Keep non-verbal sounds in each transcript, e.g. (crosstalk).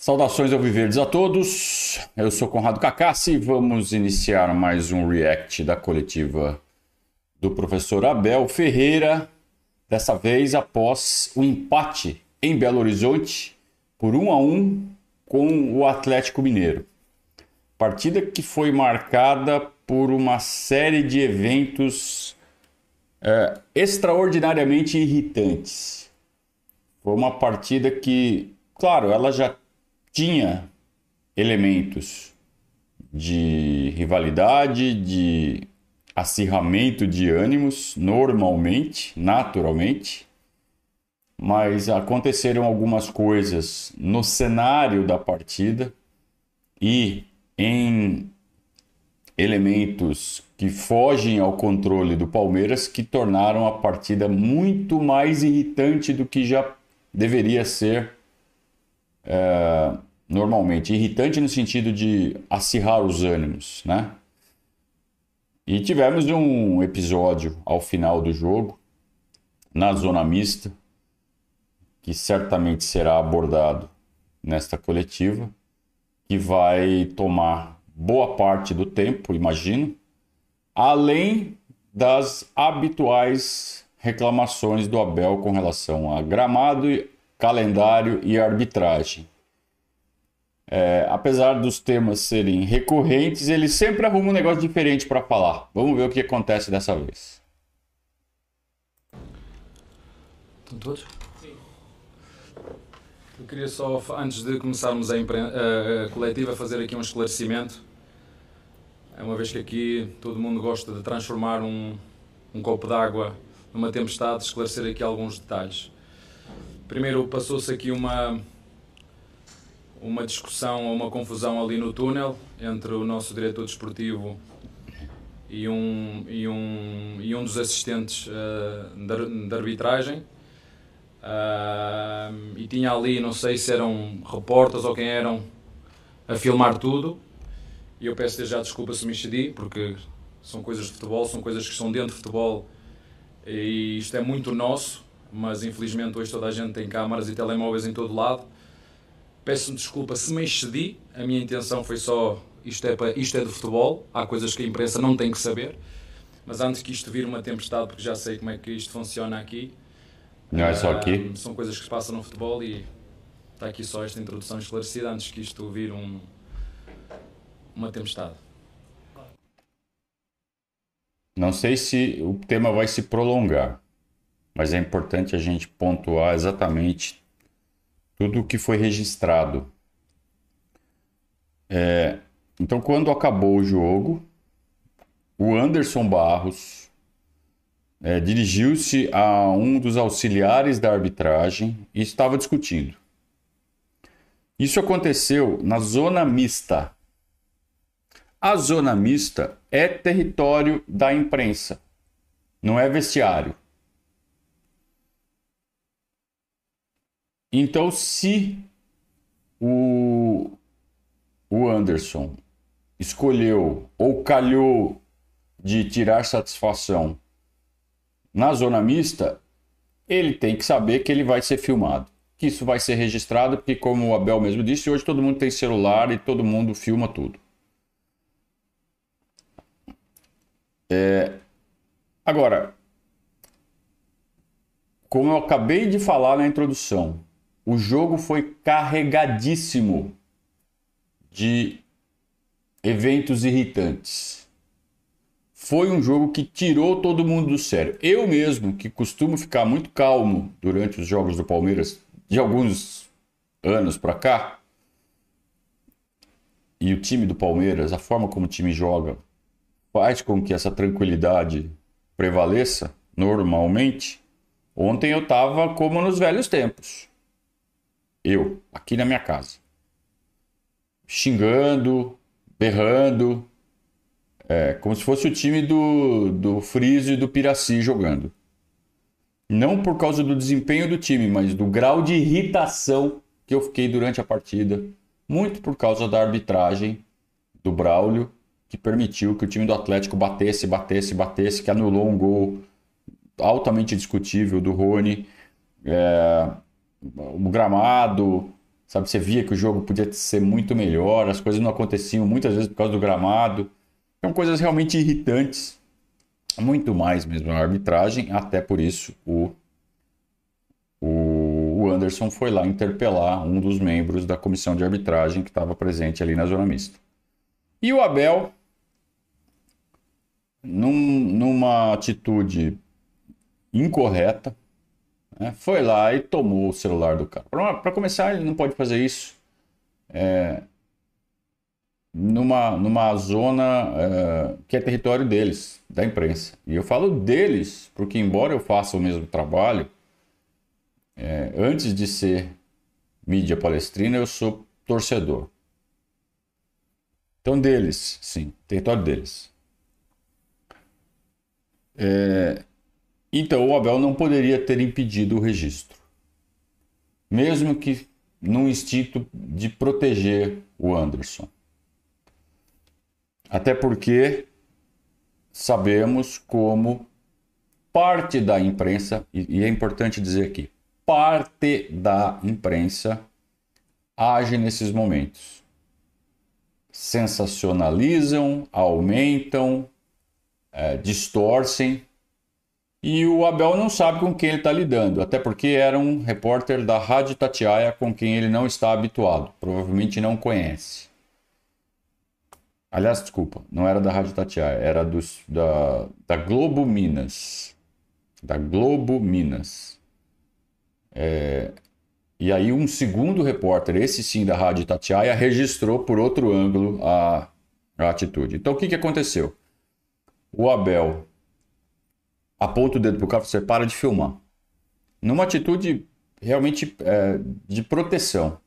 Saudações ao Viverdes a todos. Eu sou Conrado Cacassi e vamos iniciar mais um react da coletiva do professor Abel Ferreira, dessa vez após o empate em Belo Horizonte por 1 a 1 com o Atlético Mineiro. Partida que foi marcada por uma série de eventos é, extraordinariamente irritantes. Foi uma partida que, claro, ela já tinha elementos de rivalidade, de acirramento de ânimos, normalmente, naturalmente, mas aconteceram algumas coisas no cenário da partida e em elementos que fogem ao controle do Palmeiras que tornaram a partida muito mais irritante do que já deveria ser é, normalmente. Irritante no sentido de acirrar os ânimos, né? E tivemos um episódio ao final do jogo, na zona mista, que certamente será abordado nesta coletiva, que vai tomar boa parte do tempo, imagino, além das habituais reclamações do Abel com relação a gramado, calendário e arbitragem. É, apesar dos temas serem recorrentes, ele sempre arruma um negócio diferente para falar. Vamos ver o que acontece dessa vez. Estão todos? Sim. Eu queria só, antes de começarmos a, a, a coletiva, fazer aqui um esclarecimento. É uma vez que aqui todo mundo gosta de transformar um, um copo d'água numa tempestade, esclarecer aqui alguns detalhes. Primeiro, passou-se aqui uma uma discussão ou uma confusão ali no túnel entre o nosso diretor desportivo e um, e um, e um dos assistentes uh, de, de, arbitragem. Uh, e tinha ali, não sei se eram repórteres ou quem eram, a filmar tudo. E eu peço já desculpa se me excedi, porque são coisas de futebol, são coisas que estão dentro de futebol e isto é muito nosso, mas infelizmente hoje toda a gente tem câmaras e telemóveis em todo lado Peço-me desculpa se me excedi, a minha intenção foi só isto é, para, isto é de futebol, há coisas que a imprensa não tem que saber, mas antes que isto vir uma tempestade, porque já sei como é que isto funciona aqui. Não é só aqui? Uh, são coisas que se passam no futebol e está aqui só esta introdução esclarecida antes que isto vir um, uma tempestade. Não sei se o tema vai se prolongar, mas é importante a gente pontuar exatamente tudo o que foi registrado. É, então, quando acabou o jogo, o Anderson Barros é, dirigiu-se a um dos auxiliares da arbitragem e estava discutindo. Isso aconteceu na zona mista. A zona mista é território da imprensa, não é vestiário. Então, se o, o Anderson escolheu ou calhou de tirar satisfação na zona mista, ele tem que saber que ele vai ser filmado. Que isso vai ser registrado, porque, como o Abel mesmo disse, hoje todo mundo tem celular e todo mundo filma tudo. É... Agora, como eu acabei de falar na introdução, o jogo foi carregadíssimo de eventos irritantes. Foi um jogo que tirou todo mundo do sério. Eu mesmo, que costumo ficar muito calmo durante os jogos do Palmeiras, de alguns anos para cá, e o time do Palmeiras, a forma como o time joga, faz com que essa tranquilidade prevaleça normalmente. Ontem eu estava como nos velhos tempos eu, aqui na minha casa. Xingando, berrando, é, como se fosse o time do, do Friso e do Piraci jogando. Não por causa do desempenho do time, mas do grau de irritação que eu fiquei durante a partida. Muito por causa da arbitragem do Braulio, que permitiu que o time do Atlético batesse, batesse, batesse, que anulou um gol altamente discutível do Rony. É, o gramado, Sabe, você via que o jogo podia ser muito melhor, as coisas não aconteciam muitas vezes por causa do gramado. São coisas realmente irritantes. Muito mais mesmo a arbitragem, até por isso o, o Anderson foi lá interpelar um dos membros da comissão de arbitragem que estava presente ali na zona mista. E o Abel, num, numa atitude incorreta, né, foi lá e tomou o celular do cara. Para começar, ele não pode fazer isso é, numa, numa zona é, que é território deles, da imprensa. E eu falo deles, porque embora eu faça o mesmo trabalho, é, antes de ser mídia palestrina, eu sou torcedor. Então, deles, sim, território deles. É, então, o Abel não poderia ter impedido o registro, mesmo que num instinto de proteger o Anderson. Até porque sabemos como parte da imprensa, e é importante dizer aqui, parte da imprensa age nesses momentos. Sensacionalizam, aumentam, é, distorcem e o Abel não sabe com quem ele está lidando, até porque era um repórter da Rádio Tatiaia com quem ele não está habituado, provavelmente não conhece. Aliás, desculpa, não era da Rádio Tatiaia, era dos, da, da Globo Minas. Da Globo Minas. É, e aí um segundo repórter, esse sim da Rádio Tatiaia, registrou por outro ângulo a, a atitude. Então o que, que aconteceu? O Abel aponta o dedo pro cara e você para de filmar. Numa atitude realmente é, de proteção.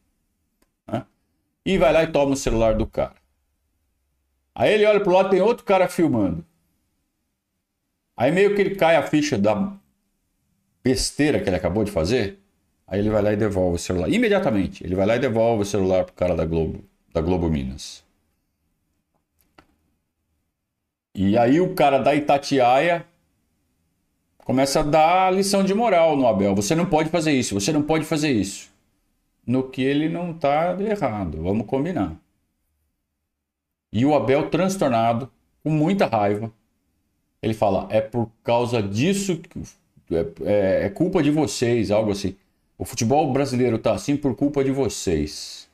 Né? E vai lá e toma o celular do cara. Aí ele olha pro lado, tem outro cara filmando. Aí meio que ele cai a ficha da besteira que ele acabou de fazer. Aí ele vai lá e devolve o celular. Imediatamente, ele vai lá e devolve o celular pro cara da Globo, da Globo Minas. E aí o cara da Itatiaia começa a dar lição de moral no Abel. Você não pode fazer isso, você não pode fazer isso. No que ele não está errado, vamos combinar. E o Abel transtornado, com muita raiva, ele fala: é por causa disso que é, é, é culpa de vocês, algo assim. O futebol brasileiro está assim por culpa de vocês.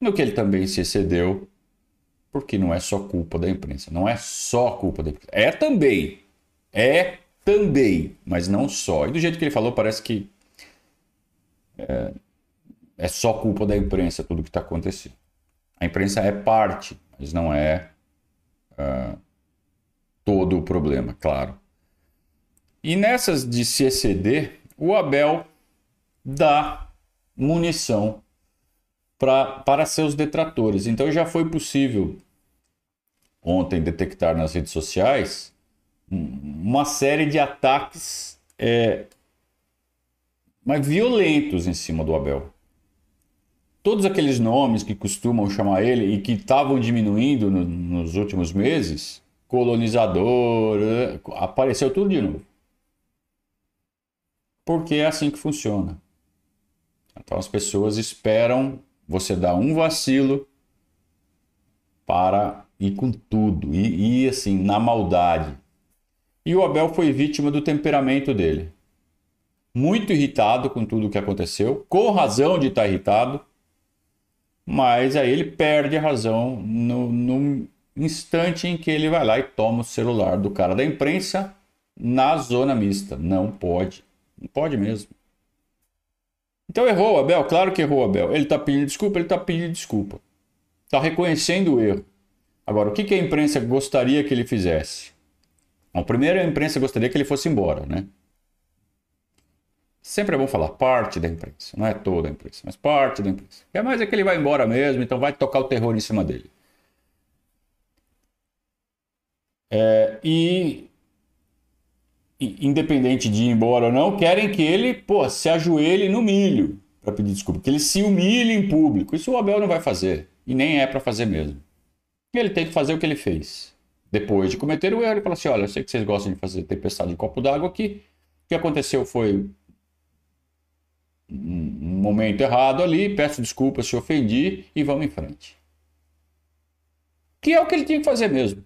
No que ele também se excedeu, porque não é só culpa da imprensa, não é só culpa da imprensa, é também, é também, mas não só. E do jeito que ele falou, parece que é, é só culpa da imprensa tudo que está acontecendo. A imprensa é parte, mas não é uh, todo o problema, claro. E nessas de se exceder, o Abel dá munição pra, para seus detratores. Então já foi possível ontem detectar nas redes sociais uma série de ataques é, mas violentos em cima do Abel. Todos aqueles nomes que costumam chamar ele e que estavam diminuindo no, nos últimos meses, colonizador, é, apareceu tudo de novo. Porque é assim que funciona. Então as pessoas esperam você dar um vacilo para ir com tudo, e, e assim, na maldade. E o Abel foi vítima do temperamento dele. Muito irritado com tudo o que aconteceu, com razão de estar irritado, mas aí ele perde a razão no, no instante em que ele vai lá e toma o celular do cara da imprensa na zona mista. Não pode. Não pode mesmo. Então errou Abel? Claro que errou Abel. Ele está pedindo desculpa, ele está pedindo desculpa. Está reconhecendo o erro. Agora, o que, que a imprensa gostaria que ele fizesse? Bom, primeiro a imprensa gostaria que ele fosse embora, né? Sempre é bom falar parte da imprensa, não é toda a imprensa, mas parte da imprensa. É mais é que ele vai embora mesmo, então vai tocar o terror em cima dele. É, e, e, independente de ir embora ou não, querem que ele pô, se ajoelhe no milho para pedir desculpa, que ele se humilhe em público. Isso o Abel não vai fazer e nem é para fazer mesmo. Ele tem que fazer o que ele fez depois de cometer o erro, ele fala assim: olha, eu sei que vocês gostam de fazer tempestade de copo d'água aqui. O que aconteceu foi. um momento errado ali, peço desculpas se ofendi e vamos em frente. Que é o que ele tinha que fazer mesmo,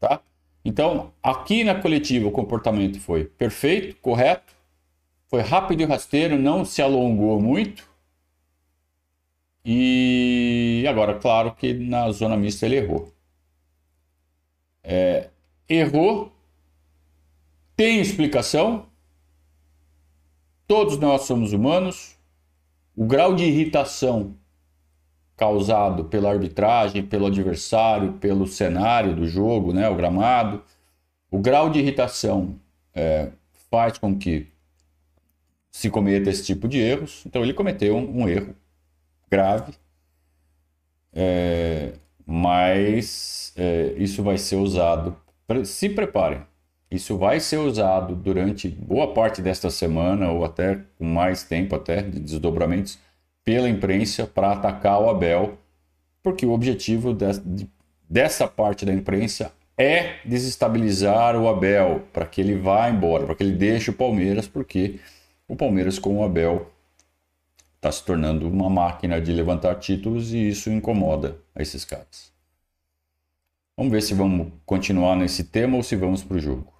tá? Então, aqui na coletiva o comportamento foi perfeito, correto, foi rápido e rasteiro, não se alongou muito. E agora, claro que na zona mista ele errou. É, errou, tem explicação. Todos nós somos humanos. O grau de irritação causado pela arbitragem, pelo adversário, pelo cenário do jogo, né, o gramado, o grau de irritação é, faz com que se cometa esse tipo de erros. Então ele cometeu um, um erro grave, é, mas é, isso vai ser usado. Se preparem, isso vai ser usado durante boa parte desta semana ou até com mais tempo até de desdobramentos pela imprensa para atacar o Abel, porque o objetivo de, de, dessa parte da imprensa é desestabilizar o Abel para que ele vá embora, para que ele deixe o Palmeiras, porque o Palmeiras com o Abel está se tornando uma máquina de levantar títulos e isso incomoda esses caras. Vamos ver se vamos continuar nesse tema ou se vamos para o jogo.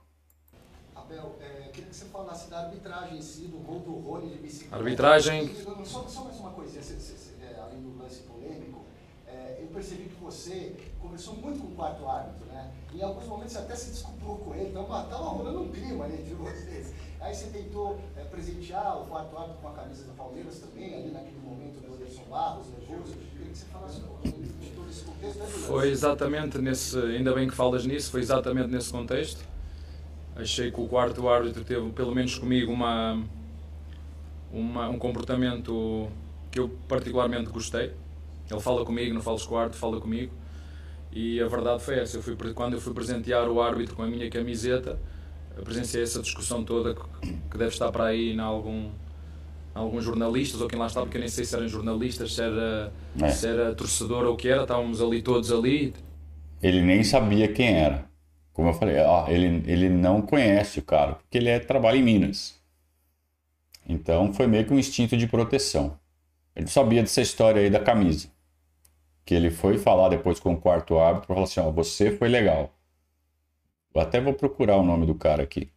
Abel, é, queria que você falasse da arbitragem em si, do gol do Rony de bicicleta. Arbitragem. Só, só mais uma coisinha, você, você, é, além do lance polêmico, é, eu percebi que você conversou muito com o quarto árbitro, né? Em alguns momentos você até se desculpou com ele, então estava rolando um clima ali entre vocês. Aí você tentou é, presentear o quarto árbitro com a camisa do Palmeiras também, ali naquele momento do Anderson Barros, nervoso. Queria que você falasse de todo esse contexto. Né, Foi exatamente nesse, ainda bem que falas nisso, foi exatamente nesse contexto. Achei que o quarto árbitro teve, pelo menos comigo, uma, uma, um comportamento que eu particularmente gostei. Ele fala comigo, não fala com o árbitro, fala comigo. E a verdade foi essa. Eu fui, quando eu fui presentear o árbitro com a minha camiseta, eu presenciei essa discussão toda que deve estar para aí em algum alguns jornalistas ou quem lá estava, porque eu nem sei se eram jornalistas, se era, é. se era torcedor ou o que era, estávamos ali todos ali. Ele nem sabia quem era. Como eu falei, ó, ele, ele não conhece o cara, porque ele é, trabalha em Minas. Então foi meio que um instinto de proteção. Ele sabia dessa história aí da camisa. Que ele foi falar depois com o quarto árbitro para falar assim: ó, você foi legal. Eu até vou procurar o nome do cara aqui.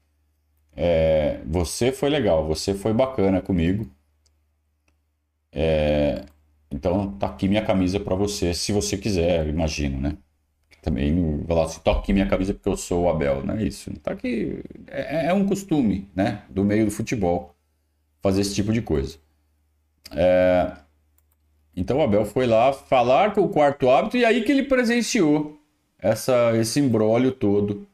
É, você foi legal, você foi bacana comigo. É, então tá aqui minha camisa para você, se você quiser, imagino, né? Também falar assim, tá aqui minha camisa porque eu sou o Abel, não é isso? Tá aqui é, é um costume, né? Do meio do futebol fazer esse tipo de coisa. É, então o Abel foi lá falar com o quarto árbitro e aí que ele presenciou essa, esse embrólio todo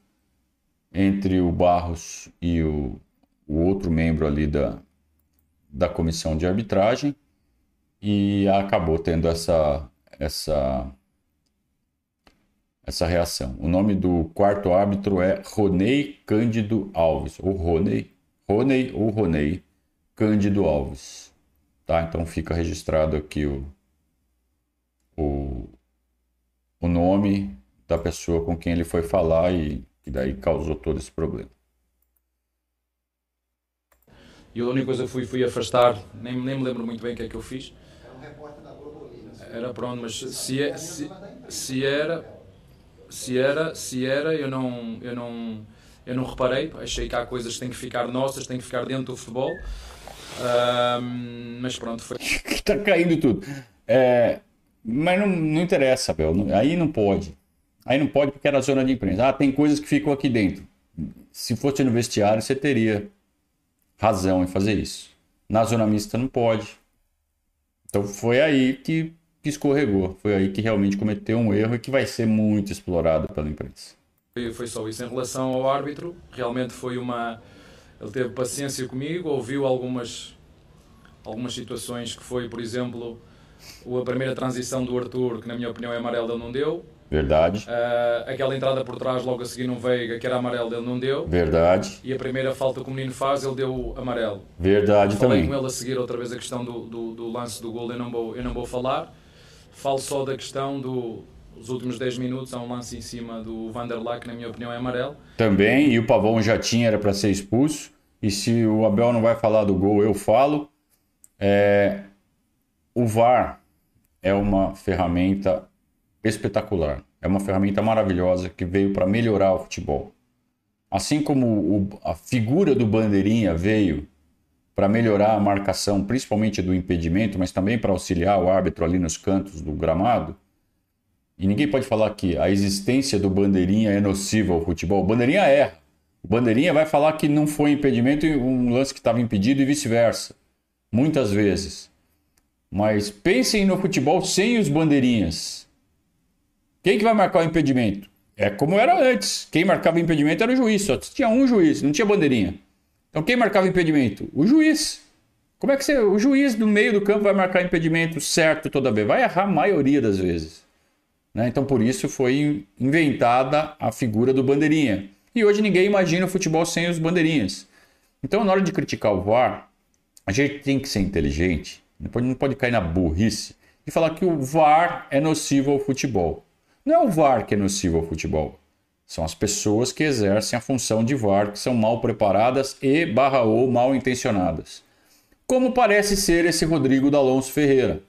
entre o Barros e o, o outro membro ali da, da comissão de arbitragem e acabou tendo essa, essa, essa reação. O nome do quarto árbitro é Ronei Cândido Alves, ou Ronei, Ronei ou Ronei Cândido Alves. Tá? Então fica registrado aqui o, o, o nome da pessoa com quem ele foi falar e que daí causou todo esse problema. E a única coisa que fui, fui afastar, nem, nem me lembro muito bem o que é que eu fiz. Era um repórter da Era pronto, mas se, é, se, se era, se era, se era, eu não, eu não, eu não reparei. Achei que há coisas que têm que ficar nossas, têm que ficar dentro do futebol. Um, mas pronto, foi. Está (laughs) caindo tudo. É, mas não, não interessa, Bel. Aí não pode. Aí não pode porque era zona de imprensa. Ah, tem coisas que ficam aqui dentro. Se fosse no vestiário, você teria razão em fazer isso. Na zona mista não pode. Então foi aí que, escorregou. Foi aí que realmente cometeu um erro e que vai ser muito explorado pela imprensa. Foi só isso. Em relação ao árbitro, realmente foi uma. Ele teve paciência comigo, ouviu algumas, algumas situações que foi, por exemplo, a primeira transição do Arthur, que na minha opinião é amarelo, ele não deu. Verdade. Uh, aquela entrada por trás logo a seguir no Veiga, que era amarelo, ele não deu. Verdade. E a primeira falta que o menino faz, ele deu amarelo. Verdade Falei também. com ele a seguir outra vez a questão do, do, do, lance do gol, eu não, vou, eu não vou falar. Falo só da questão dos últimos 10 minutos, há um lance em cima do Vanderlei, que na minha opinião é amarelo. Também, e o Pavão já tinha, era para ser expulso. E se o Abel não vai falar do gol, eu falo. É, o VAR é uma ferramenta espetacular, é uma ferramenta maravilhosa que veio para melhorar o futebol. Assim como o, a figura do bandeirinha veio para melhorar a marcação, principalmente do impedimento, mas também para auxiliar o árbitro ali nos cantos do gramado. E ninguém pode falar que a existência do bandeirinha é nociva ao futebol. O bandeirinha erra. O bandeirinha vai falar que não foi impedimento e um lance que estava impedido e vice-versa. Muitas vezes. Mas pensem no futebol sem os bandeirinhas. Quem que vai marcar o impedimento? É como era antes. Quem marcava impedimento era o juiz. Só tinha um juiz, não tinha bandeirinha. Então quem marcava impedimento? O juiz. Como é que você, o juiz no meio do campo vai marcar impedimento certo toda vez? Vai errar a maioria das vezes. Né? Então por isso foi inventada a figura do bandeirinha. E hoje ninguém imagina o futebol sem os bandeirinhas. Então na hora de criticar o VAR, a gente tem que ser inteligente, não pode, não pode cair na burrice e falar que o VAR é nocivo ao futebol. Não é o VAR que é nocivo ao futebol. São as pessoas que exercem a função de VAR, que são mal preparadas e barra ou mal intencionadas. Como parece ser esse Rodrigo D'Alonso Ferreira,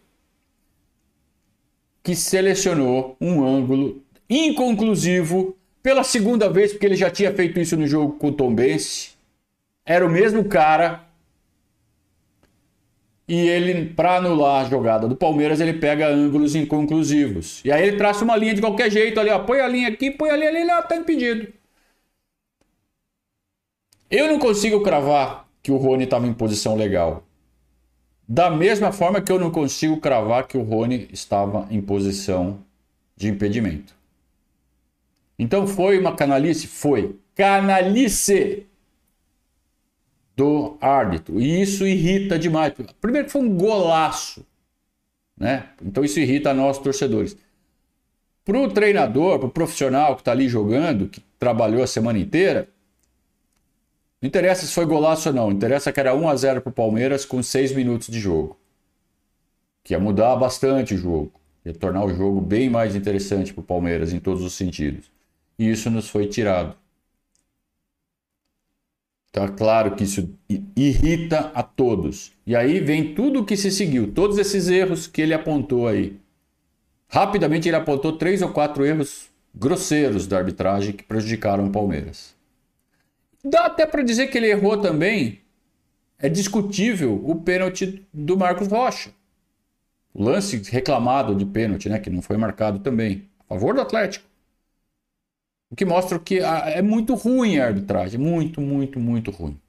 que selecionou um ângulo inconclusivo pela segunda vez, porque ele já tinha feito isso no jogo com o Tom Bense. Era o mesmo cara e ele, para anular a jogada do Palmeiras, ele pega ângulos inconclusivos. E aí ele traça uma linha de qualquer jeito ali, ó. Põe a linha aqui, põe a linha ali, não, tá impedido. Eu não consigo cravar que o Rony estava em posição legal. Da mesma forma que eu não consigo cravar que o Rony estava em posição de impedimento. Então foi uma canalice? Foi. Canalice! Do árbitro. E isso irrita demais. Primeiro que foi um golaço, né? Então isso irrita nós torcedores. Para o treinador, para o profissional que está ali jogando, que trabalhou a semana inteira, não interessa se foi golaço ou não, interessa que era 1 a 0 para o Palmeiras com 6 minutos de jogo. Que ia mudar bastante o jogo, ia tornar o jogo bem mais interessante para o Palmeiras em todos os sentidos. E isso nos foi tirado. É claro que isso irrita a todos. E aí vem tudo o que se seguiu, todos esses erros que ele apontou aí. Rapidamente ele apontou três ou quatro erros grosseiros da arbitragem que prejudicaram o Palmeiras. Dá até para dizer que ele errou também. É discutível o pênalti do Marcos Rocha. O lance reclamado de pênalti, né, que não foi marcado também, a favor do Atlético. O que mostra que é muito ruim a arbitragem. Muito, muito, muito ruim.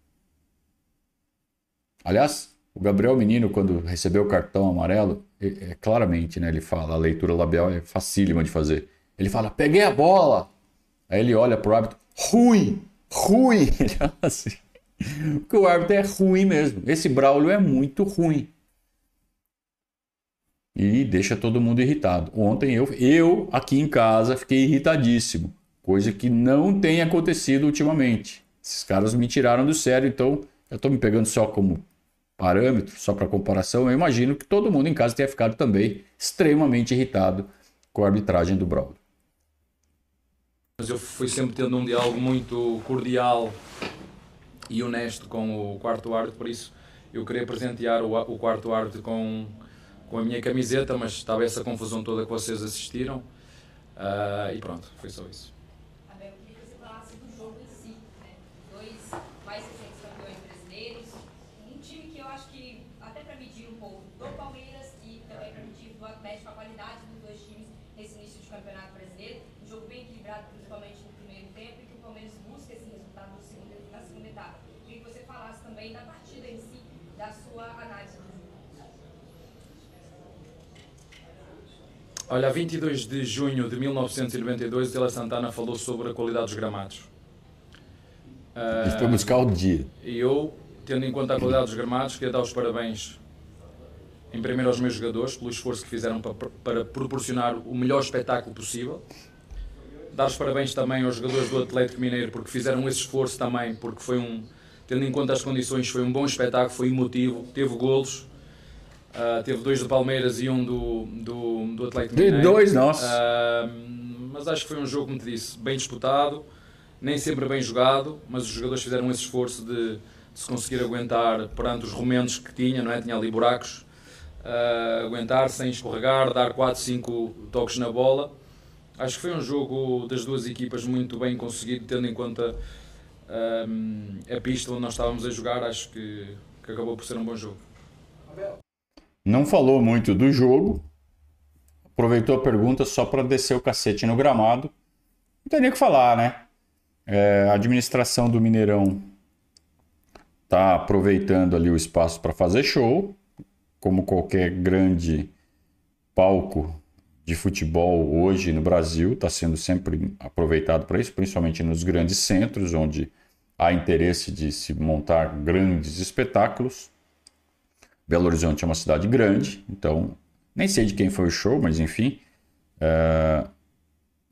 Aliás, o Gabriel Menino, quando recebeu o cartão amarelo, é, é, claramente, né, ele fala, a leitura labial é facílima de fazer. Ele fala, peguei a bola. Aí ele olha pro árbitro, ruim, ruim. (laughs) Ele fala assim, porque o árbitro é ruim mesmo. Esse Braulio é muito ruim. E deixa todo mundo irritado. Ontem eu, eu aqui em casa fiquei irritadíssimo coisa que não tem acontecido ultimamente. Esses caras me tiraram do sério, então eu estou me pegando só como parâmetro, só para comparação. Eu imagino que todo mundo em casa tenha ficado também extremamente irritado com a arbitragem do Braulio. Mas eu fui sempre tendo um diálogo muito cordial e honesto com o quarto árbitro, por isso eu queria presentear o, o quarto árbitro com, com a minha camiseta, mas estava essa confusão toda que vocês assistiram. Uh, e pronto, foi só isso. Olha, a 22 de junho de 1992, o Tela Santana falou sobre a qualidade dos gramados. Uh, foi buscar o dia. E eu, tendo em conta a qualidade dos gramados, queria dar os parabéns, em primeiro aos meus jogadores, pelo esforço que fizeram para, para proporcionar o melhor espetáculo possível. Dar os parabéns também aos jogadores do Atlético Mineiro, porque fizeram esse esforço também, porque foi um, tendo em conta as condições, foi um bom espetáculo, foi emotivo, teve golos Uh, teve dois do Palmeiras e um do, do, do Atlético Mineiro. De dois, nossa. Uh, mas acho que foi um jogo, como te disse, bem disputado, nem sempre bem jogado, mas os jogadores fizeram esse esforço de, de se conseguir aguentar perante os romentos que tinha, não é? Tinha ali buracos, uh, aguentar sem escorregar, dar 4, 5 toques na bola. Acho que foi um jogo das duas equipas muito bem conseguido, tendo em conta um, a pista onde nós estávamos a jogar. Acho que, que acabou por ser um bom jogo. Não falou muito do jogo, aproveitou a pergunta só para descer o cacete no gramado. Não tem nem o que falar, né? É, a administração do Mineirão está aproveitando ali o espaço para fazer show, como qualquer grande palco de futebol hoje no Brasil está sendo sempre aproveitado para isso, principalmente nos grandes centros, onde há interesse de se montar grandes espetáculos. Belo Horizonte é uma cidade grande, então nem sei de quem foi o show, mas enfim, é,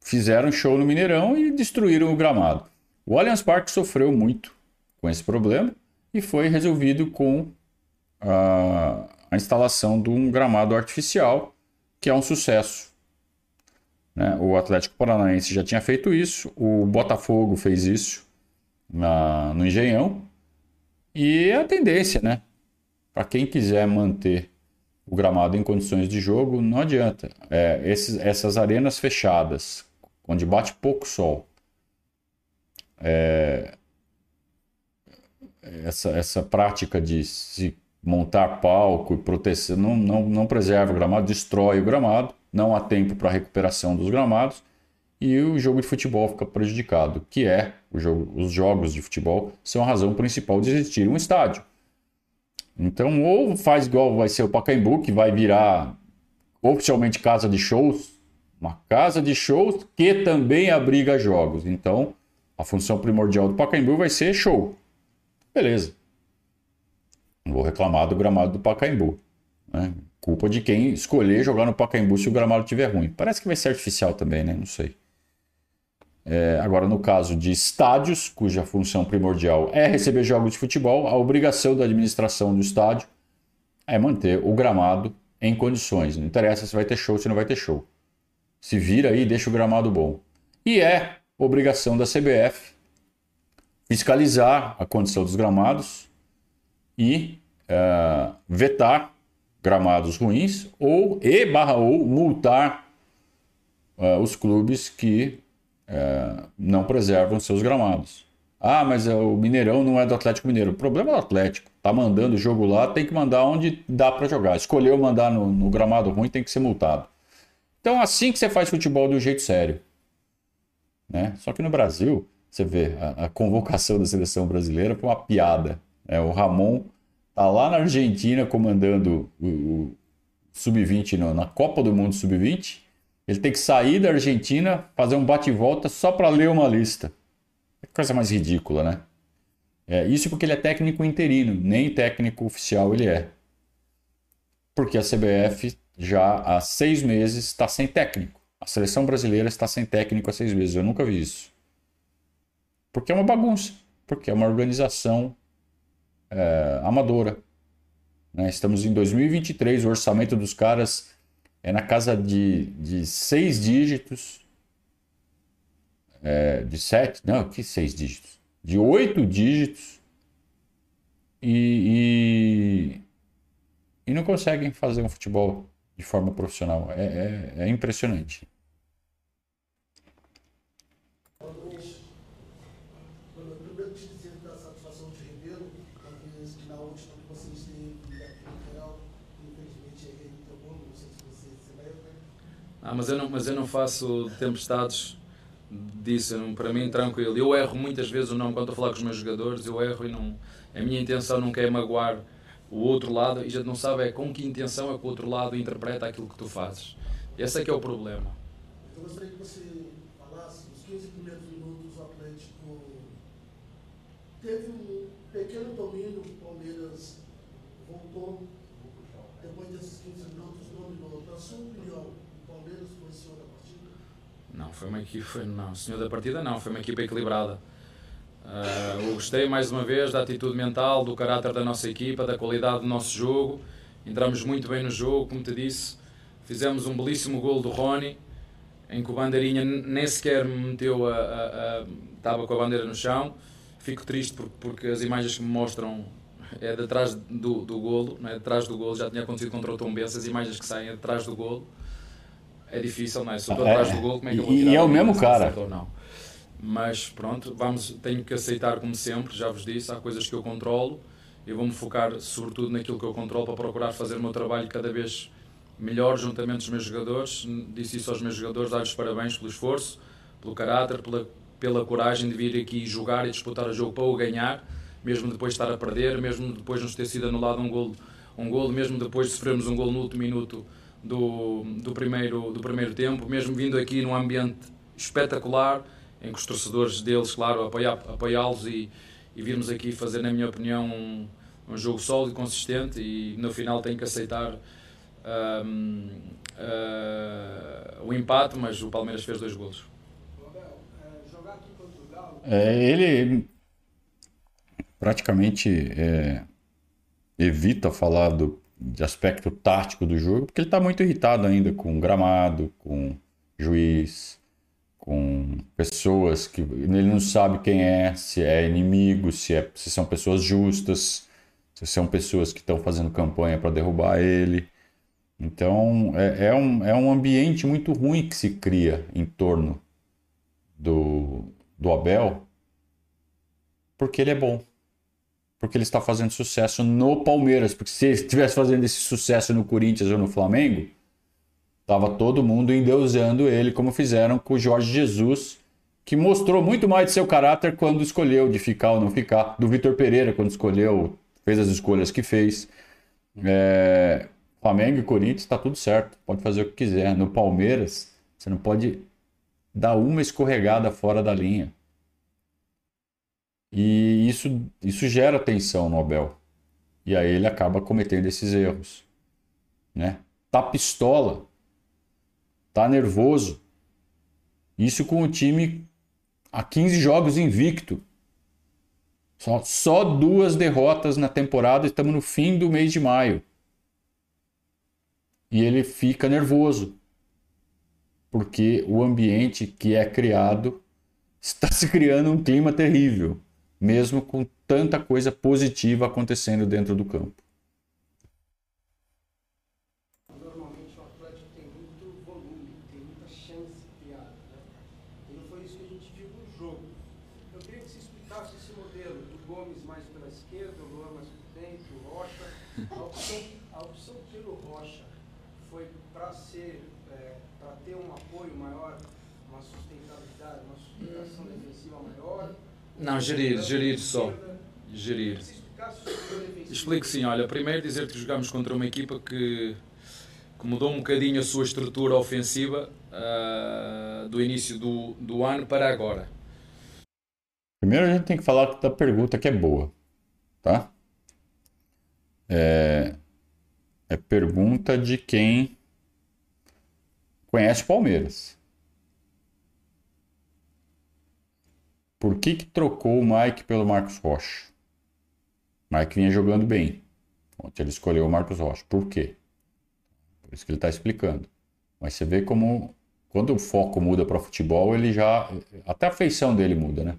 fizeram show no Mineirão e destruíram o gramado. O Allianz Parque sofreu muito com esse problema e foi resolvido com a, a instalação de um gramado artificial, que é um sucesso. Né? O Atlético Paranaense já tinha feito isso, o Botafogo fez isso na, no Engenhão, e é a tendência, né? Para quem quiser manter o gramado em condições de jogo, não adianta. É, esses, essas arenas fechadas, onde bate pouco sol, é, essa, essa prática de se montar palco e proteção não, não, não preserva o gramado, destrói o gramado, não há tempo para recuperação dos gramados e o jogo de futebol fica prejudicado, que é jogo, os jogos de futebol são a razão principal de existir um estádio. Então, ou faz igual vai ser o Pacaembu, que vai virar oficialmente casa de shows, uma casa de shows que também abriga jogos. Então, a função primordial do Pacaembu vai ser show. Beleza. Não vou reclamar do gramado do Pacaembu. Né? Culpa de quem escolher jogar no Pacaembu se o gramado estiver ruim. Parece que vai ser artificial também, né? Não sei. É, agora, no caso de estádios, cuja função primordial é receber jogos de futebol, a obrigação da administração do estádio é manter o gramado em condições. Não interessa se vai ter show se não vai ter show. Se vira aí, deixa o gramado bom. E é obrigação da CBF fiscalizar a condição dos gramados e uh, vetar gramados ruins ou e barra ou multar uh, os clubes que uh, não preservam seus gramados. Ah, mas o Mineirão não é do Atlético Mineiro. O problema é do Atlético. Tá mandando o jogo lá, tem que mandar onde dá para jogar. Escolheu mandar no, no gramado ruim, tem que ser multado. Então, assim que você faz futebol do jeito sério. Né? Só que no Brasil, você vê, a, a convocação da seleção brasileira foi uma piada. É, o Ramon tá lá na Argentina comandando o, o Sub-20 na Copa do Mundo Sub-20. Ele tem que sair da Argentina, fazer um bate-volta só para ler uma lista. É coisa mais ridícula, né? É, isso porque ele é técnico interino, nem técnico oficial ele é. Porque a CBF já há seis meses está sem técnico. A seleção brasileira está sem técnico há seis meses. Eu nunca vi isso. Porque é uma bagunça, porque é uma organização é, amadora. Né? Estamos em 2023, o orçamento dos caras é na casa de, de seis dígitos. É, de sete, não, que seis dígitos? De oito dígitos. E, e, e, não conseguem fazer um futebol de forma profissional. É, é, é impressionante. Ah, mas eu não, mas eu não faço tempestades disso, para mim tranquilo. Eu erro muitas vezes o nome quando estou a falar com os meus jogadores, eu erro e não. A minha intenção nunca é magoar o outro lado e já não sabe é com que intenção é que o outro lado interpreta aquilo que tu fazes. Esse é que é o problema. Eu gostaria que você falasse, nos 15 primeiros minutos o Atlético teve um pequeno domínio, o Palmeiras voltou depois desses 15 minutos, dominou. Na sua opinião, Palmeiras foi o senhor da partida? Não, foi uma equipe, foi, não, senhor da partida não, foi uma equipa equilibrada. Uh, eu gostei mais uma vez da atitude mental, do caráter da nossa equipa, da qualidade do nosso jogo. Entramos muito bem no jogo, como te disse. Fizemos um belíssimo gol do Rony, em que o bandeirinha nem sequer meteu a, a, a, estava com a bandeira no chão. fico triste porque, porque as imagens que me mostram é de trás do, do golo, não é? Detrás do golo, já tinha acontecido contra o Tom Benz, as imagens que saem é de trás do golo. É difícil, não é? Se eu estou atrás do golo, como é que eu vou tirar E é o mesmo cara. Ou não. Mas pronto, vamos, tenho que aceitar como sempre, já vos disse, há coisas que eu controlo. Eu vou-me focar sobretudo naquilo que eu controlo para procurar fazer o meu trabalho cada vez melhor juntamente dos meus jogadores. Disse isso aos meus jogadores, dar-lhes parabéns pelo esforço, pelo caráter, pela, pela coragem de vir aqui jogar e disputar o jogo para o ganhar, mesmo depois de estar a perder, mesmo depois de nos ter sido anulado um golo, um golo mesmo depois de sofrermos um golo no último minuto do, do, primeiro, do primeiro tempo, mesmo vindo aqui num ambiente espetacular, em que os torcedores deles, claro, apoiá-los e, e virmos aqui fazer, na minha opinião, um, um jogo sólido, consistente e no final tenho que aceitar um, uh, o empate, mas o Palmeiras fez dois golos. É, ele praticamente é, evita falar do, de aspecto tático do jogo, porque ele está muito irritado ainda com gramado, com juiz, com pessoas que ele não sabe quem é, se é inimigo, se, é, se são pessoas justas, se são pessoas que estão fazendo campanha para derrubar ele. Então é, é, um, é um ambiente muito ruim que se cria em torno do, do Abel, porque ele é bom. Porque ele está fazendo sucesso no Palmeiras. Porque se ele estivesse fazendo esse sucesso no Corinthians ou no Flamengo, tava todo mundo endeusando ele, como fizeram com o Jorge Jesus, que mostrou muito mais de seu caráter quando escolheu de ficar ou não ficar. Do Vitor Pereira, quando escolheu, fez as escolhas que fez. É... Flamengo e Corinthians está tudo certo, pode fazer o que quiser. No Palmeiras, você não pode dar uma escorregada fora da linha. E isso, isso gera tensão no Abel. E aí ele acaba cometendo esses erros. Né? Tá pistola, tá nervoso. Isso com o time a 15 jogos invicto. Só, só duas derrotas na temporada, estamos no fim do mês de maio. E ele fica nervoso. Porque o ambiente que é criado (laughs) está se criando um clima terrível mesmo com tanta coisa positiva acontecendo dentro do campo. Normalmente o Atlético tem muito volume, tem muita chance criada, né? E não foi isso que a gente viu no jogo. Eu queria que você explicasse esse modelo do Gomes mais pela esquerda, o Luan mais por dentro, o Rocha. A opção, a opção pelo Rocha foi para ser, é, para ter um apoio maior, uma sustentabilidade, uma sustentação defensiva maior não, gerir, gerir só. Gerir. Explico sim, olha, primeiro dizer que jogamos contra uma equipa que, que mudou um bocadinho a sua estrutura ofensiva uh, do início do, do ano para agora. Primeiro a gente tem que falar da pergunta que é boa, tá? É, é pergunta de quem conhece Palmeiras. Por que, que trocou o Mike pelo Marcos Rocha? Mike vinha jogando bem. Ontem ele escolheu o Marcos Rocha. Por quê? Por isso que ele está explicando. Mas você vê como quando o foco muda para futebol, ele já. Até a feição dele muda, né?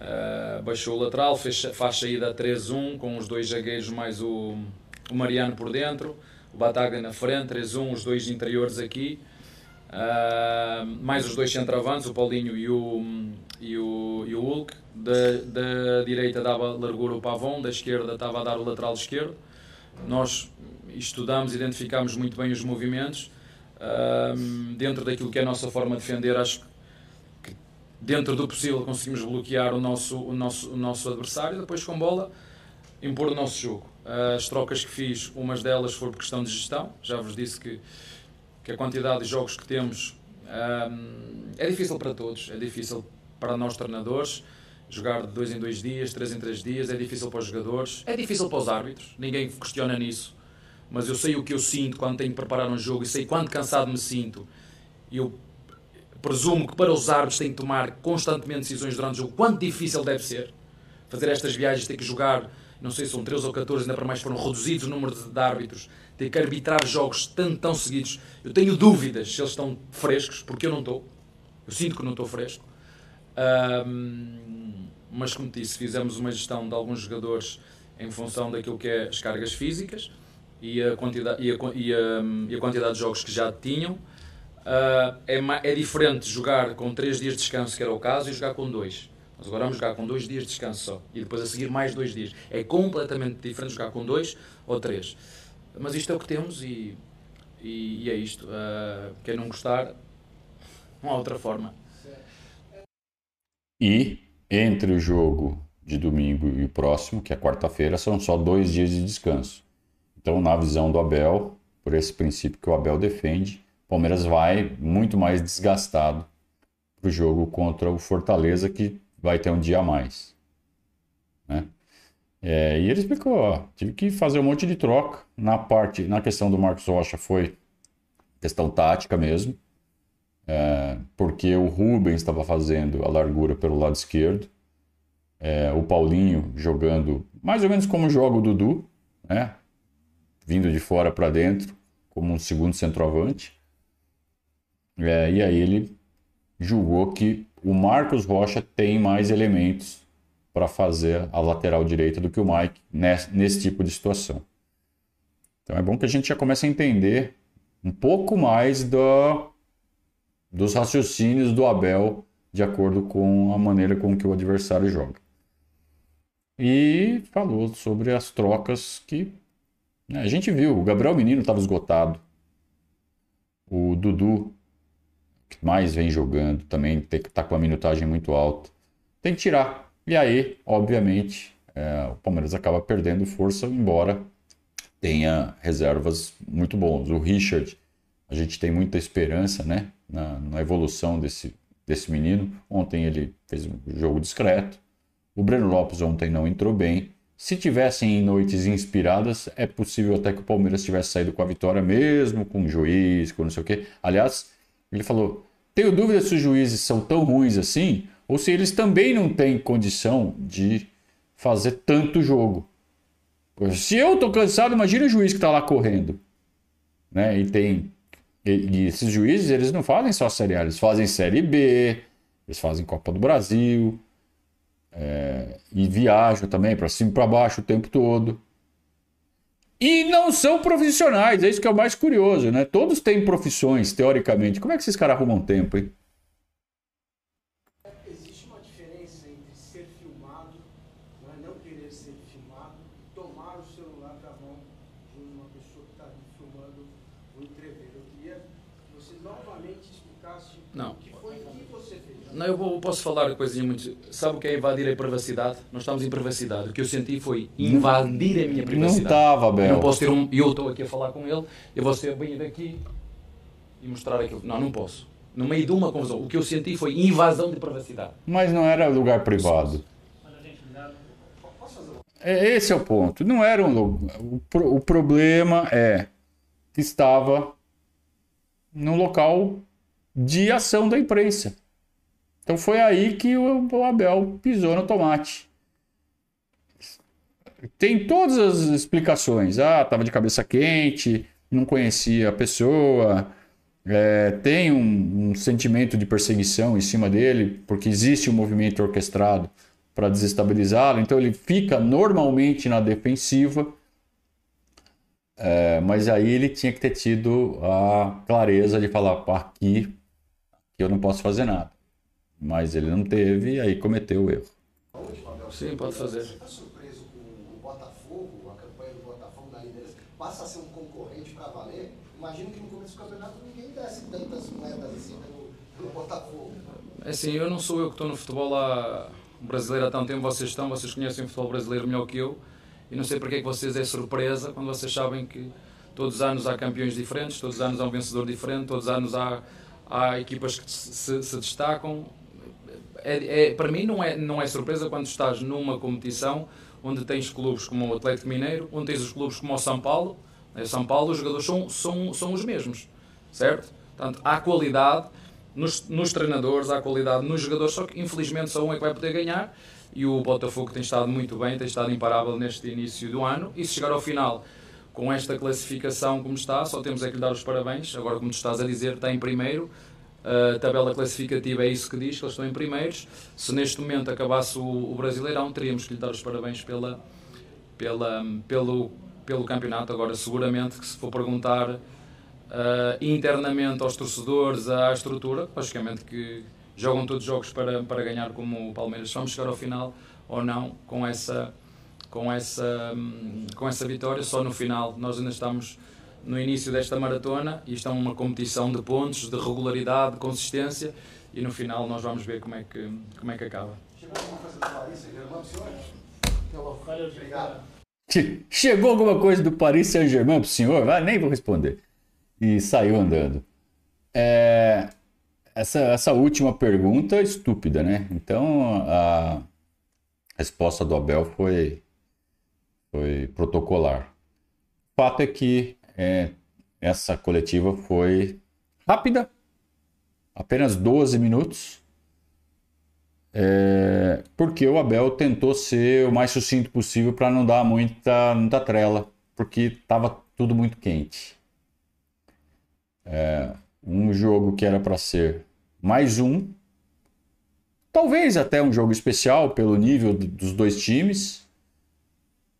Uh, baixou o lateral, fez, faz saída 3-1 com os dois zagueiros mais o, o Mariano por dentro, o Bataglia na frente, 3-1, os dois interiores aqui. Uh, mais os dois centroavantes, o Paulinho e o, e o, e o Hulk. Da, da direita dava largura o Pavão, da esquerda estava a dar o lateral esquerdo. Nós estudamos, identificamos muito bem os movimentos. Uh, dentro daquilo que é a nossa forma de defender, acho que dentro do possível conseguimos bloquear o nosso, o nosso, o nosso adversário. Depois, com bola, impor o nosso jogo. As trocas que fiz, umas delas foram por questão de gestão. Já vos disse que que a quantidade de jogos que temos um, é difícil para todos, é difícil para nós treinadores, jogar de dois em dois dias, três em três dias, é difícil para os jogadores, é difícil para os árbitros, ninguém questiona nisso, mas eu sei o que eu sinto quando tenho que preparar um jogo e sei quanto cansado me sinto. Eu presumo que para os árbitros têm que tomar constantemente decisões durante o jogo, quanto difícil deve ser fazer estas viagens, ter que jogar, não sei se são 13 ou 14, ainda para mais foram reduzidos o número de, de árbitros, ter que arbitrar jogos tão, tão seguidos. Eu tenho dúvidas se eles estão frescos, porque eu não estou. Eu sinto que não estou fresco. Um, mas como disse, fizemos uma gestão de alguns jogadores em função daquilo que é as cargas físicas e a quantidade, e a, e a, e a quantidade de jogos que já tinham. Uh, é, é diferente jogar com 3 dias de descanso, que era o caso, e jogar com 2. Nós agora vamos jogar com 2 dias de descanso só. E depois a seguir mais 2 dias. É completamente diferente jogar com 2 ou 3. Mas isto é o que temos e, e, e é isto. Uh, quem não gostar, não há outra forma. E entre o jogo de domingo e o próximo, que é quarta-feira, são só dois dias de descanso. Então, na visão do Abel, por esse princípio que o Abel defende, o Palmeiras vai muito mais desgastado para o jogo contra o Fortaleza, que vai ter um dia a mais. Né? É, e ele explicou, ó, tive que fazer um monte de troca na parte, na questão do Marcos Rocha foi questão tática mesmo, é, porque o Rubens estava fazendo a largura pelo lado esquerdo, é, o Paulinho jogando mais ou menos como joga o Dudu, né? vindo de fora para dentro, como um segundo centroavante. É, e aí ele julgou que o Marcos Rocha tem mais elementos para fazer a lateral direita do que o Mike nesse, nesse tipo de situação. Então é bom que a gente já comece a entender um pouco mais do, dos raciocínios do Abel de acordo com a maneira com que o adversário joga. E falou sobre as trocas que né, a gente viu. O Gabriel Menino estava esgotado. O Dudu, que mais vem jogando, também está com a minutagem muito alta. Tem que tirar. E aí, obviamente, é, o Palmeiras acaba perdendo força, embora tenha reservas muito bons. O Richard, a gente tem muita esperança né, na, na evolução desse, desse menino. Ontem ele fez um jogo discreto. O Breno Lopes ontem não entrou bem. Se tivessem noites inspiradas, é possível até que o Palmeiras tivesse saído com a vitória, mesmo com o juiz, com não sei o quê. Aliás, ele falou: tenho dúvida se os juízes são tão ruins assim, ou se eles também não têm condição de fazer tanto jogo. Se eu tô cansado, imagina o juiz que está lá correndo. Né? E tem. E, e, esses juízes, eles não fazem só Série A, eles fazem Série B, eles fazem Copa do Brasil. É, e viajam também para cima e para baixo o tempo todo. E não são profissionais, é isso que é o mais curioso, né? Todos têm profissões, teoricamente. Como é que esses caras arrumam tempo, hein? Não, eu posso falar coisinha muito. Sabe o que é invadir a privacidade? Nós estamos em privacidade. O que eu senti foi invadir a minha privacidade. Não estava, Bel. Eu não posso ter um. Eu estou aqui a falar com ele, eu vou ser bem daqui e mostrar aquilo. Não, não posso. No meio de uma confusão. O que eu senti foi invasão de privacidade. Mas não era lugar privado. É, esse é o ponto. Não era um lugar. O problema é que estava no local de ação da imprensa. Então foi aí que o Abel pisou no tomate. Tem todas as explicações. Ah, estava de cabeça quente, não conhecia a pessoa, é, tem um, um, sentimento de perseguição em cima dele, porque existe um movimento orquestrado para desestabilizá-lo. Então ele fica normalmente na defensiva. É, mas aí ele tinha que ter tido a clareza de falar: aqui, aqui eu não posso fazer nada. Mas ele não teve e aí cometeu o erro. Sim, pode fazer. Você está surpreso com o Botafogo, a campanha do Botafogo na liderança? Passa a ser um concorrente para valer? Imagino que no começo do campeonato ninguém desse tantas moedas assim pelo, Botafogo. É assim, eu não sou eu que estou no futebol há brasileiro há tanto tempo, vocês estão, vocês conhecem o futebol brasileiro melhor que eu, e não sei porque é que vocês é surpresa quando vocês sabem que todos os anos há campeões diferentes, todos os anos há um vencedor diferente, todos os anos há, há equipas que se, se destacam, é, é, para mim não é, não é surpresa quando estás numa competição onde tens clubes como o Atlético Mineiro, onde tens os clubes como o São Paulo. Em São Paulo os jogadores são, são, são os mesmos, certo? Portanto, há qualidade nos, nos treinadores, há qualidade nos jogadores, só que infelizmente só um é que vai poder ganhar e o Botafogo tem estado muito bem, tem estado imparável neste início do ano e se chegar ao final com esta classificação como está, só temos é que lhe dar os parabéns. Agora, como tu estás a dizer, está em primeiro, a tabela classificativa é isso que diz, que eles estão em primeiros. Se neste momento acabasse o, o Brasileirão, teríamos que lhe dar os parabéns pela, pela, pelo, pelo campeonato. Agora, seguramente que se for perguntar uh, internamente aos torcedores, à estrutura, basicamente que jogam todos os jogos para, para ganhar como o Palmeiras. Vamos chegar ao final ou não com essa, com, essa, com essa vitória. Só no final nós ainda estamos no início desta maratona isto é uma competição de pontos, de regularidade, de consistência e no final nós vamos ver como é que, como é que acaba. Chegou alguma coisa do Paris Saint-Germain para o senhor? Ah, nem vou responder. E saiu andando. É, essa, essa última pergunta é estúpida, né? Então a resposta do Abel foi, foi protocolar. O fato é que é, essa coletiva foi rápida, apenas 12 minutos, é, porque o Abel tentou ser o mais sucinto possível para não dar muita, muita trela, porque estava tudo muito quente. É, um jogo que era para ser mais um, talvez até um jogo especial pelo nível dos dois times,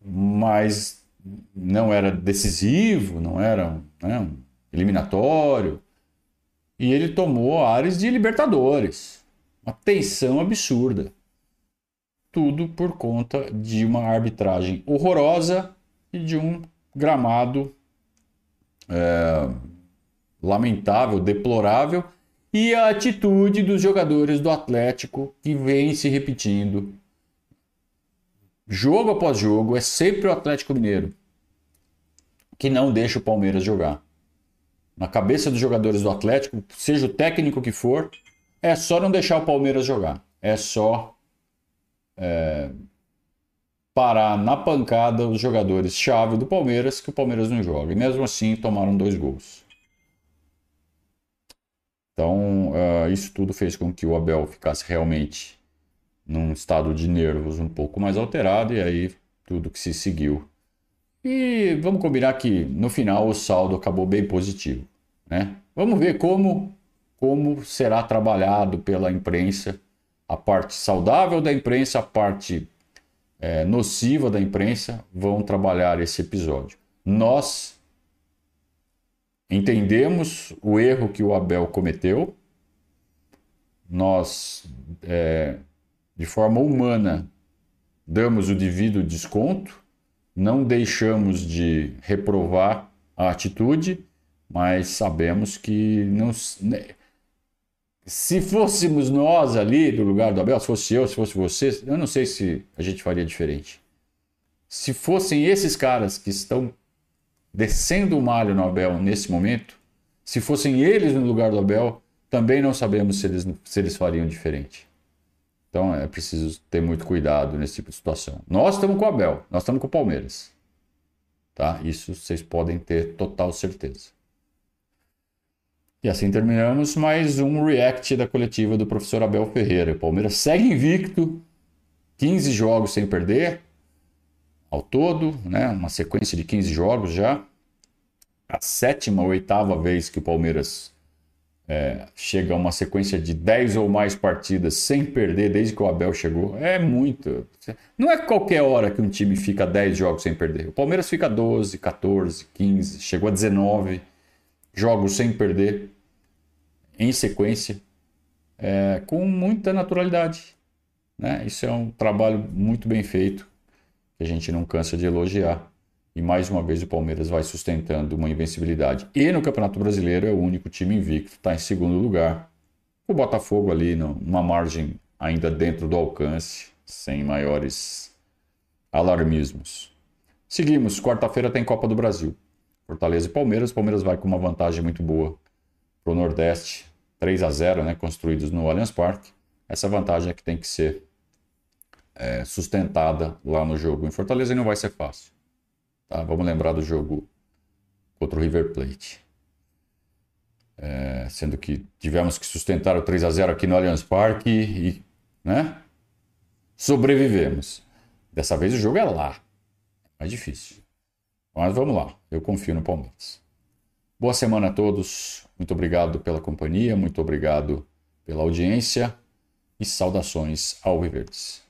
mas não era decisivo, não era né, um eliminatório. E ele tomou ares de Libertadores. Uma tensão absurda. Tudo por conta de uma arbitragem horrorosa e de um gramado é, lamentável, deplorável, e a atitude dos jogadores do Atlético que vem se repetindo jogo após jogo, é sempre o Atlético Mineiro que não deixa o Palmeiras jogar. Na cabeça dos jogadores do Atlético, seja o técnico que for, é só não deixar o Palmeiras jogar. É só é, parar na pancada os jogadores chave do Palmeiras que o Palmeiras não joga. E mesmo assim tomaram dois gols. Então, uh, isso tudo fez com que o Abel ficasse realmente num estado de nervos um pouco mais alterado, e aí tudo que se seguiu. E vamos combinar que no final o saldo acabou bem positivo. Né? Vamos ver como, como será trabalhado pela imprensa a parte saudável da imprensa, a parte é, nociva da imprensa vão trabalhar esse episódio. Nós entendemos o erro que o Abel cometeu, nós é, de forma humana, damos o devido desconto, não deixamos de reprovar a atitude, mas sabemos que não. Né, se fôssemos nós ali do lugar do Abel, se fosse eu, se fosse você, eu não sei se a gente faria diferente. Se fossem esses caras que estão descendo o malho no Abel nesse momento, se fossem eles no lugar do Abel, também não sabemos se eles, se eles fariam diferente. Então é preciso ter muito cuidado nesse tipo de situação. Nós estamos com o Abel, nós estamos com o Palmeiras. Tá? Isso vocês podem ter total certeza. E assim terminamos mais um react da coletiva do professor Abel Ferreira. O Palmeiras segue invicto, 15 jogos sem perder ao todo, né? uma sequência de 15 jogos já. A sétima ou oitava vez que o Palmeiras é, chega a uma sequência de 10 ou mais partidas sem perder desde que o Abel chegou, é muito. Não é qualquer hora que um time fica 10 jogos sem perder. O Palmeiras fica 12, 14, 15, chegou a 19 jogos sem perder em sequência, é, com muita naturalidade. Né? Isso é um trabalho muito bem feito, que a gente não cansa de elogiar. E mais uma vez o Palmeiras vai sustentando uma invencibilidade. E no Campeonato Brasileiro é o único time invicto, está em segundo lugar. O Botafogo ali numa margem ainda dentro do alcance, sem maiores alarmismos. Seguimos, quarta-feira tem Copa do Brasil. Fortaleza e Palmeiras. Palmeiras vai com uma vantagem muito boa para o Nordeste, 3 a 0 né, construídos no Allianz Parque. Essa vantagem é que tem que ser é, sustentada lá no jogo. Em Fortaleza não vai ser fácil. Tá? Vamos lembrar do jogo contra o River Plate. É, sendo que tivemos que sustentar o 3 a 0 aqui no Allianz Parque e, né? Sobrevivemos. Dessa vez o jogo é lá. É mais difícil. Mas vamos lá. Eu confio no Palmeiras. Boa semana a todos. Muito obrigado pela companhia, muito obrigado pela audiência e saudações ao Viverdes.